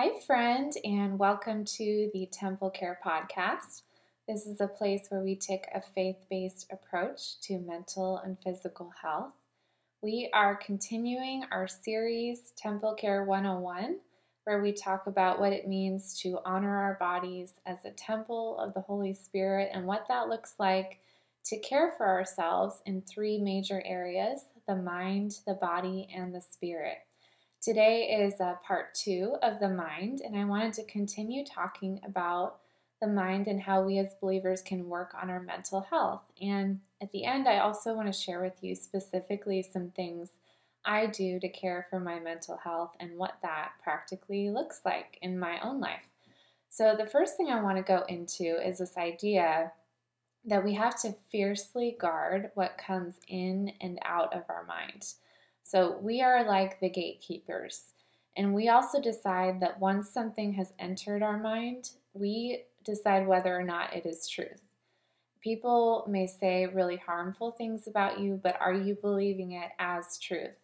Hi, friend, and welcome to the Temple Care Podcast. This is a place where we take a faith based approach to mental and physical health. We are continuing our series, Temple Care 101, where we talk about what it means to honor our bodies as a temple of the Holy Spirit and what that looks like to care for ourselves in three major areas the mind, the body, and the spirit. Today is uh, part two of the mind, and I wanted to continue talking about the mind and how we as believers can work on our mental health. And at the end, I also want to share with you specifically some things I do to care for my mental health and what that practically looks like in my own life. So, the first thing I want to go into is this idea that we have to fiercely guard what comes in and out of our mind. So we are like the gatekeepers. And we also decide that once something has entered our mind, we decide whether or not it is truth. People may say really harmful things about you, but are you believing it as truth?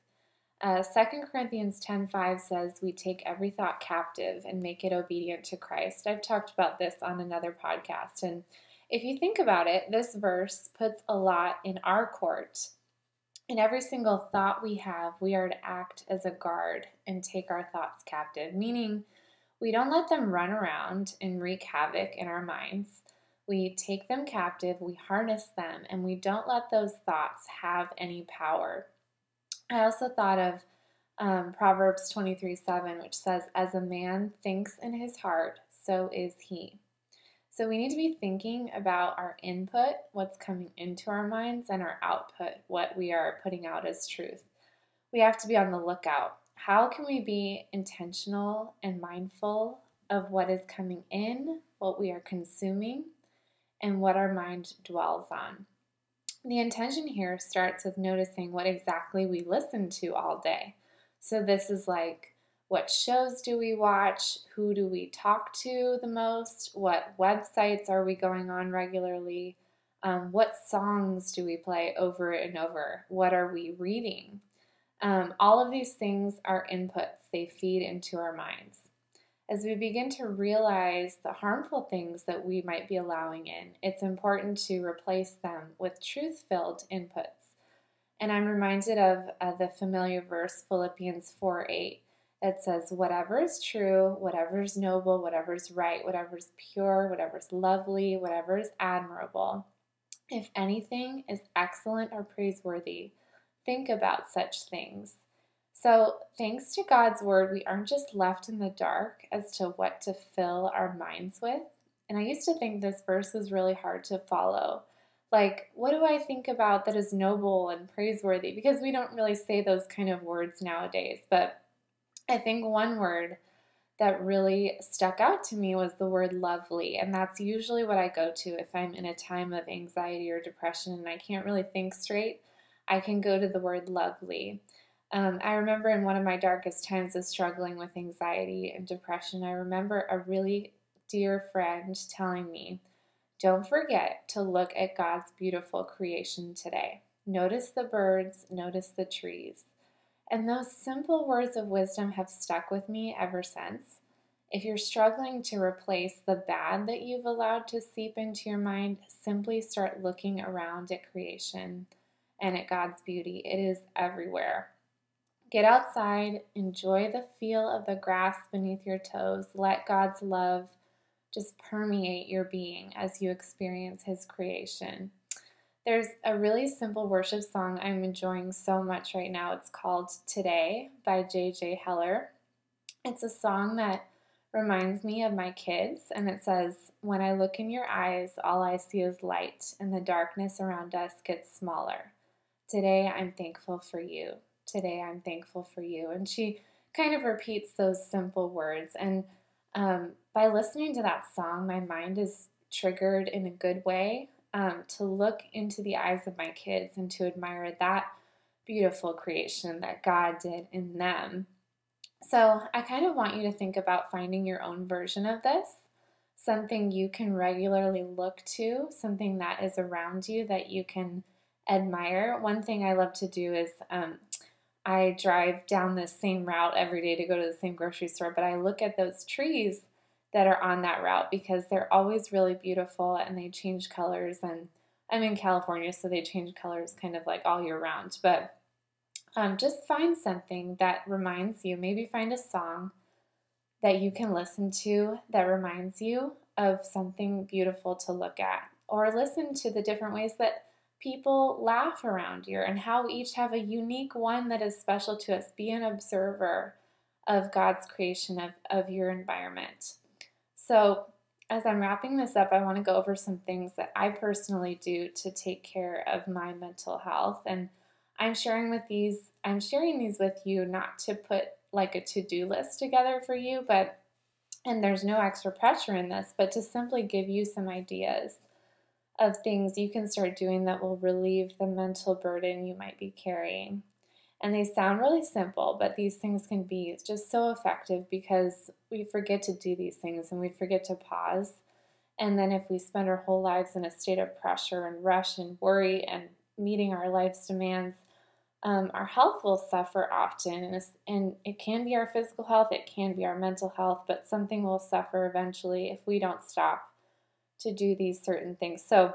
Uh, 2 Corinthians 10:5 says we take every thought captive and make it obedient to Christ. I've talked about this on another podcast and if you think about it, this verse puts a lot in our court in every single thought we have, we are to act as a guard and take our thoughts captive, meaning we don't let them run around and wreak havoc in our minds. We take them captive, we harness them, and we don't let those thoughts have any power. I also thought of um, Proverbs 23 7, which says, As a man thinks in his heart, so is he. So we need to be thinking about our input, what's coming into our minds, and our output, what we are putting out as truth. We have to be on the lookout. How can we be intentional and mindful of what is coming in, what we are consuming, and what our mind dwells on? The intention here starts with noticing what exactly we listen to all day. So, this is like what shows do we watch? Who do we talk to the most? What websites are we going on regularly? Um, what songs do we play over and over? What are we reading? Um, all of these things are inputs, they feed into our minds. As we begin to realize the harmful things that we might be allowing in, it's important to replace them with truth filled inputs. And I'm reminded of uh, the familiar verse, Philippians 4 8 it says, whatever is true, whatever is noble, whatever is right, whatever is pure, whatever is lovely, whatever is admirable. If anything is excellent or praiseworthy, think about such things. So, thanks to God's word, we aren't just left in the dark as to what to fill our minds with. And I used to think this verse was really hard to follow. Like, what do I think about that is noble and praiseworthy? Because we don't really say those kind of words nowadays. But I think one word that really stuck out to me was the word lovely. And that's usually what I go to if I'm in a time of anxiety or depression and I can't really think straight. I can go to the word lovely. Um, I remember in one of my darkest times of struggling with anxiety and depression, I remember a really dear friend telling me, Don't forget to look at God's beautiful creation today. Notice the birds, notice the trees. And those simple words of wisdom have stuck with me ever since. If you're struggling to replace the bad that you've allowed to seep into your mind, simply start looking around at creation and at God's beauty. It is everywhere. Get outside, enjoy the feel of the grass beneath your toes. Let God's love just permeate your being as you experience His creation. There's a really simple worship song I'm enjoying so much right now. It's called Today by J.J. Heller. It's a song that reminds me of my kids, and it says, When I look in your eyes, all I see is light, and the darkness around us gets smaller. Today I'm thankful for you. Today I'm thankful for you. And she kind of repeats those simple words. And um, by listening to that song, my mind is triggered in a good way um, to look into the eyes of my kids and to admire that beautiful creation that God did in them. So, I kind of want you to think about finding your own version of this, something you can regularly look to, something that is around you that you can admire. One thing I love to do is um, I drive down the same route every day to go to the same grocery store, but I look at those trees that are on that route because they're always really beautiful and they change colors. And I'm in California, so they change colors kind of like all year round. But um, just find something that reminds you, maybe find a song that you can listen to that reminds you of something beautiful to look at, or listen to the different ways that people laugh around you and how we each have a unique one that is special to us. Be an observer of God's creation of, of your environment. So, as I'm wrapping this up, I want to go over some things that I personally do to take care of my mental health. And I'm sharing with these, I'm sharing these with you not to put like a to-do list together for you, but and there's no extra pressure in this, but to simply give you some ideas of things you can start doing that will relieve the mental burden you might be carrying. And they sound really simple, but these things can be just so effective because we forget to do these things and we forget to pause. And then if we spend our whole lives in a state of pressure and rush and worry and meeting our life's demands, um, our health will suffer often. And, and it can be our physical health, it can be our mental health, but something will suffer eventually if we don't stop to do these certain things. So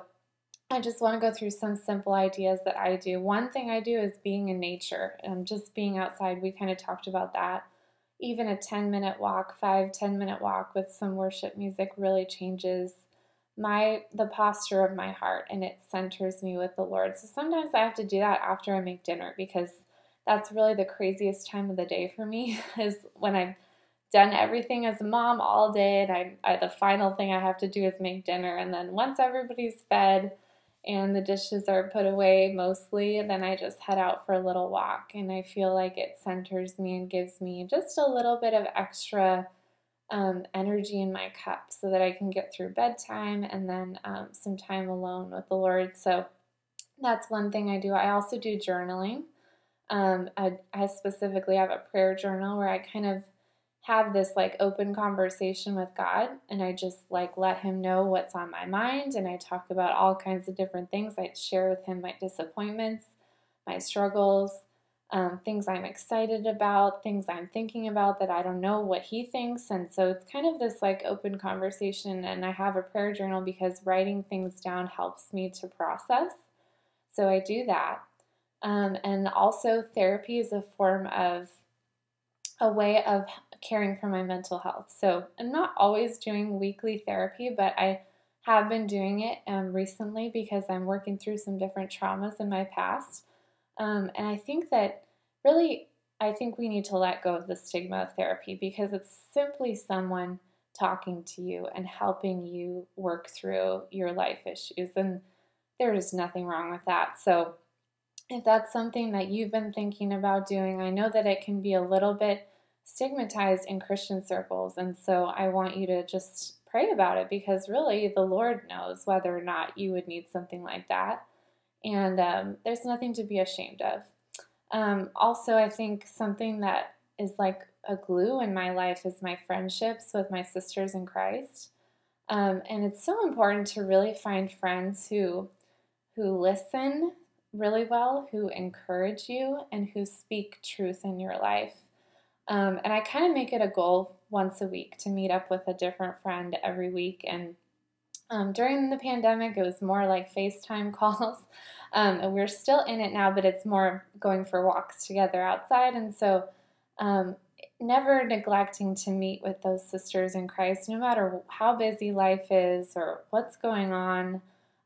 I just want to go through some simple ideas that I do. One thing I do is being in nature and just being outside. We kind of talked about that. Even a 10 minute walk, five, 10 minute walk with some worship music really changes my the posture of my heart and it centers me with the Lord. So sometimes I have to do that after I make dinner because that's really the craziest time of the day for me is when I've done everything as a mom all day and I, I the final thing I have to do is make dinner and then once everybody's fed and the dishes are put away mostly, then I just head out for a little walk and I feel like it centers me and gives me just a little bit of extra um, energy in my cup so that I can get through bedtime and then um, some time alone with the Lord. So that's one thing I do. I also do journaling. Um, I, I specifically have a prayer journal where I kind of have this like open conversation with God and I just like let him know what's on my mind and I talk about all kinds of different things. I share with him my disappointments, my struggles, um, things I'm excited about, things I'm thinking about that I don't know what he thinks. And so it's kind of this like open conversation. And I have a prayer journal because writing things down helps me to process. So I do that. Um, and also, therapy is a form of a way of caring for my mental health. So I'm not always doing weekly therapy, but I have been doing it um, recently because I'm working through some different traumas in my past. Um, and I think that really, I think we need to let go of the stigma of therapy because it's simply someone talking to you and helping you work through your life issues. And there is nothing wrong with that. So, if that's something that you've been thinking about doing, I know that it can be a little bit stigmatized in Christian circles. And so I want you to just pray about it because really the Lord knows whether or not you would need something like that and um, there's nothing to be ashamed of. Um, also, I think something that is like a glue in my life is my friendships with my sisters in Christ. Um, and it's so important to really find friends who who listen really well, who encourage you, and who speak truth in your life. Um, and I kind of make it a goal once a week to meet up with a different friend every week and um, during the pandemic, it was more like FaceTime calls. Um, and we're still in it now, but it's more going for walks together outside. And so, um, never neglecting to meet with those sisters in Christ, no matter how busy life is or what's going on,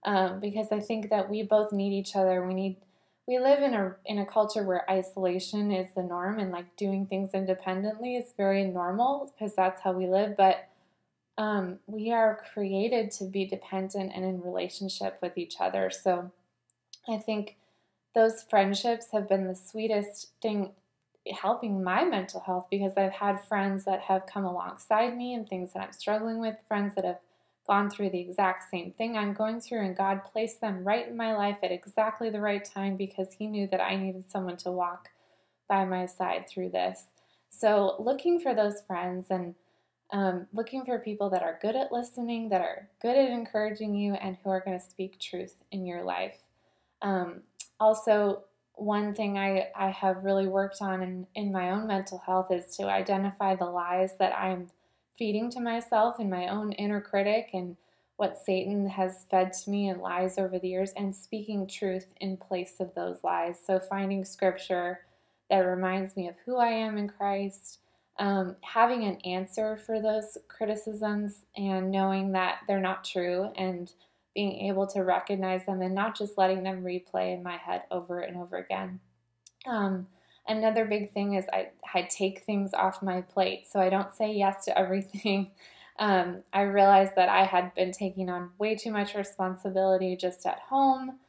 um, because I think that we both need each other. We need we live in a in a culture where isolation is the norm and like doing things independently is very normal because that's how we live. But um, we are created to be dependent and in relationship with each other. So I think those friendships have been the sweetest thing helping my mental health because I've had friends that have come alongside me and things that I'm struggling with, friends that have gone through the exact same thing I'm going through, and God placed them right in my life at exactly the right time because He knew that I needed someone to walk by my side through this. So, looking for those friends and um, looking for people that are good at listening, that are good at encouraging you, and who are going to speak truth in your life. Um, also, one thing I, I have really worked on in, in my own mental health is to identify the lies that I'm feeding to myself and my own inner critic and what Satan has fed to me and lies over the years and speaking truth in place of those lies. So finding scripture that reminds me of who I am in Christ, um, having an answer for those criticisms and knowing that they're not true and being able to recognize them and not just letting them replay in my head over and over again. Um, another big thing is I, I take things off my plate. So I don't say yes to everything. Um, I realized that I had been taking on way too much responsibility just at home.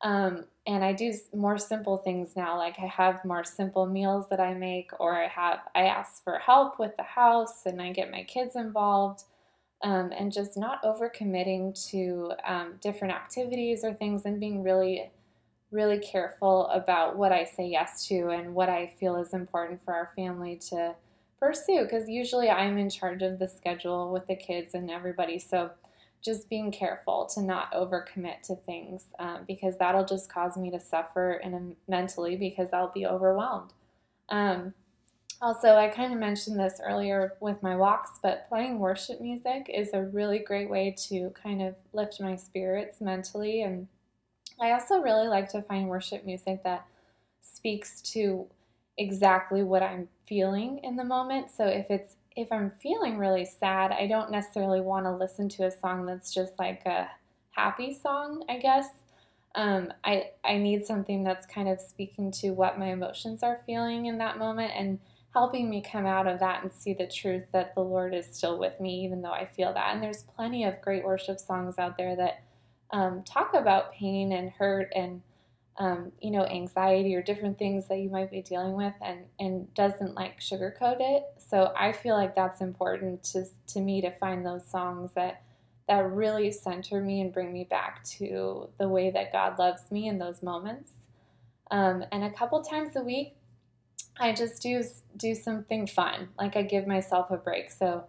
Um, and I do more simple things now. Like I have more simple meals that I make, or I have I ask for help with the house, and I get my kids involved um, and just not overcommitting to um, different activities or things and being really, really careful about what I say yes to and what I feel is important for our family to pursue. Because usually I'm in charge of the schedule with the kids and everybody. So just being careful to not overcommit to things um, because that'll just cause me to suffer and mentally because I'll be overwhelmed. Um, also, I kind of mentioned this earlier with my walks, but playing worship music is a really great way to kind of lift my spirits mentally. And I also really like to find worship music that speaks to exactly what I'm feeling in the moment. So if it's if I'm feeling really sad, I don't necessarily want to listen to a song that's just like a happy song, I guess. Um, I I need something that's kind of speaking to what my emotions are feeling in that moment and helping me come out of that and see the truth that the Lord is still with me, even though I feel that. And there's plenty of great worship songs out there that um, talk about pain and hurt and um, you know anxiety or different things that you might be dealing with, and and doesn't like sugarcoat it. So I feel like that's important to to me to find those songs that that really center me and bring me back to the way that God loves me in those moments. Um, and a couple times a week, I just do do something fun. Like I give myself a break. So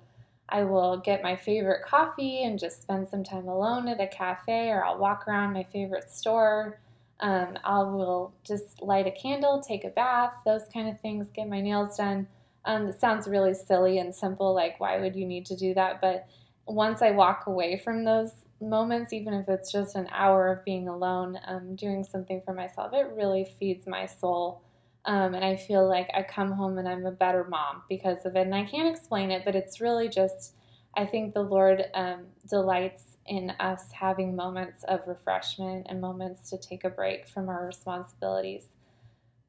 I will get my favorite coffee and just spend some time alone at a cafe, or I'll walk around my favorite store. Um, I will just light a candle, take a bath, those kind of things, get my nails done. Um, it sounds really silly and simple, like why would you need to do that? But once I walk away from those moments, even if it's just an hour of being alone, um, doing something for myself, it really feeds my soul um, and I feel like I come home and I'm a better mom because of it. And I can't explain it, but it's really just, I think the Lord um, delights in us having moments of refreshment and moments to take a break from our responsibilities.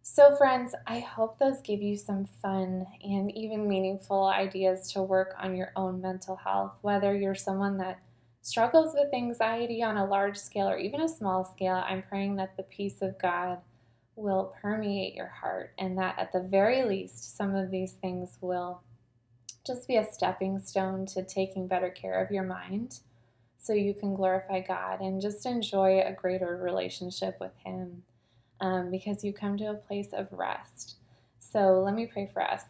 So, friends, I hope those give you some fun and even meaningful ideas to work on your own mental health, whether you're someone that struggles with anxiety on a large scale or even a small scale. I'm praying that the peace of God will permeate your heart, and that at the very least, some of these things will just be a stepping stone to taking better care of your mind so you can glorify God and just enjoy a greater relationship with Him um, because you come to a place of rest. So let me pray for us.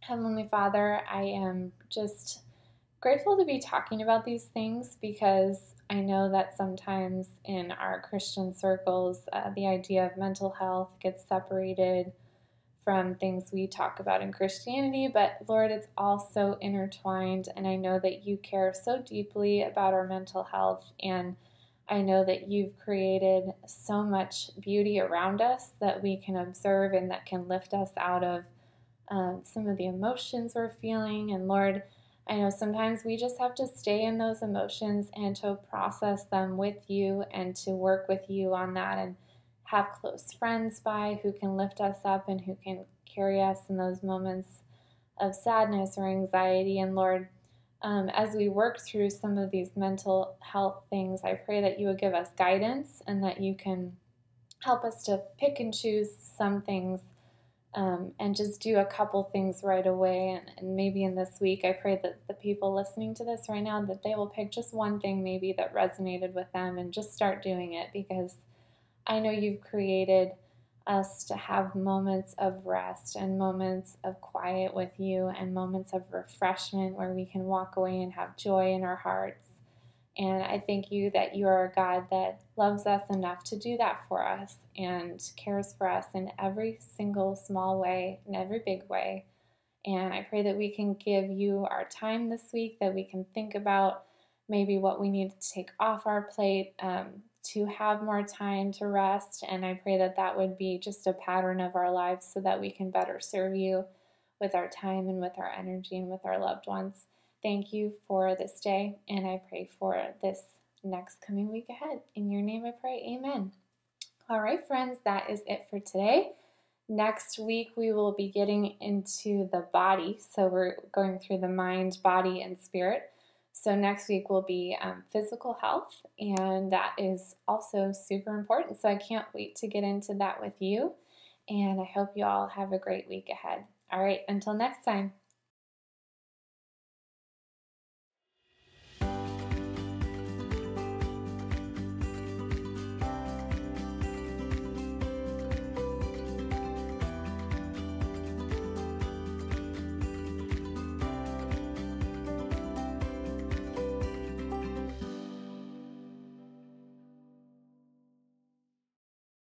Heavenly Father, I am just grateful to be talking about these things because I know that sometimes in our Christian circles, uh, the idea of mental health gets separated from things we talk about in Christianity, but Lord, it's all so intertwined. And I know that you care so deeply about our mental health. And I know that you've created so much beauty around us that we can observe and that can lift us out of um, some of the emotions we're feeling. And Lord, I know sometimes we just have to stay in those emotions and to process them with you and to work with you on that and have close friends by who can lift us up and who can carry us in those moments of sadness or anxiety. And Lord, um, as we work through some of these mental health things, I pray that you would give us guidance and that you can help us to pick and choose some things um, and just do a couple things right away. And, and, maybe in this week, I pray that the people listening to this right now that they will pick just one thing maybe that resonated with them and just start doing it because I know you've created us to have moments of rest and moments of quiet with you and moments of refreshment where we can walk away and have joy in our hearts. And I thank you that you are a God that loves us enough to do that for us and cares for us in every single small way, in every big way. And I pray that we can give you our time this week, that we can think about maybe what we need to take off our plate um, to have more time to rest. And I pray that that would be just a pattern of our lives so that we can better serve you with our time and with our energy and with our loved ones. Thank you for this day, and I pray for this next coming week ahead. In your name I pray, amen. All right, friends, that is it for today. Next week, we will be getting into the body. So, we're going through the mind, body, and spirit. So, next week will be um, physical health, and that is also super important. So, I can't wait to get into that with you. And I hope you all have a great week ahead. All right, until next time.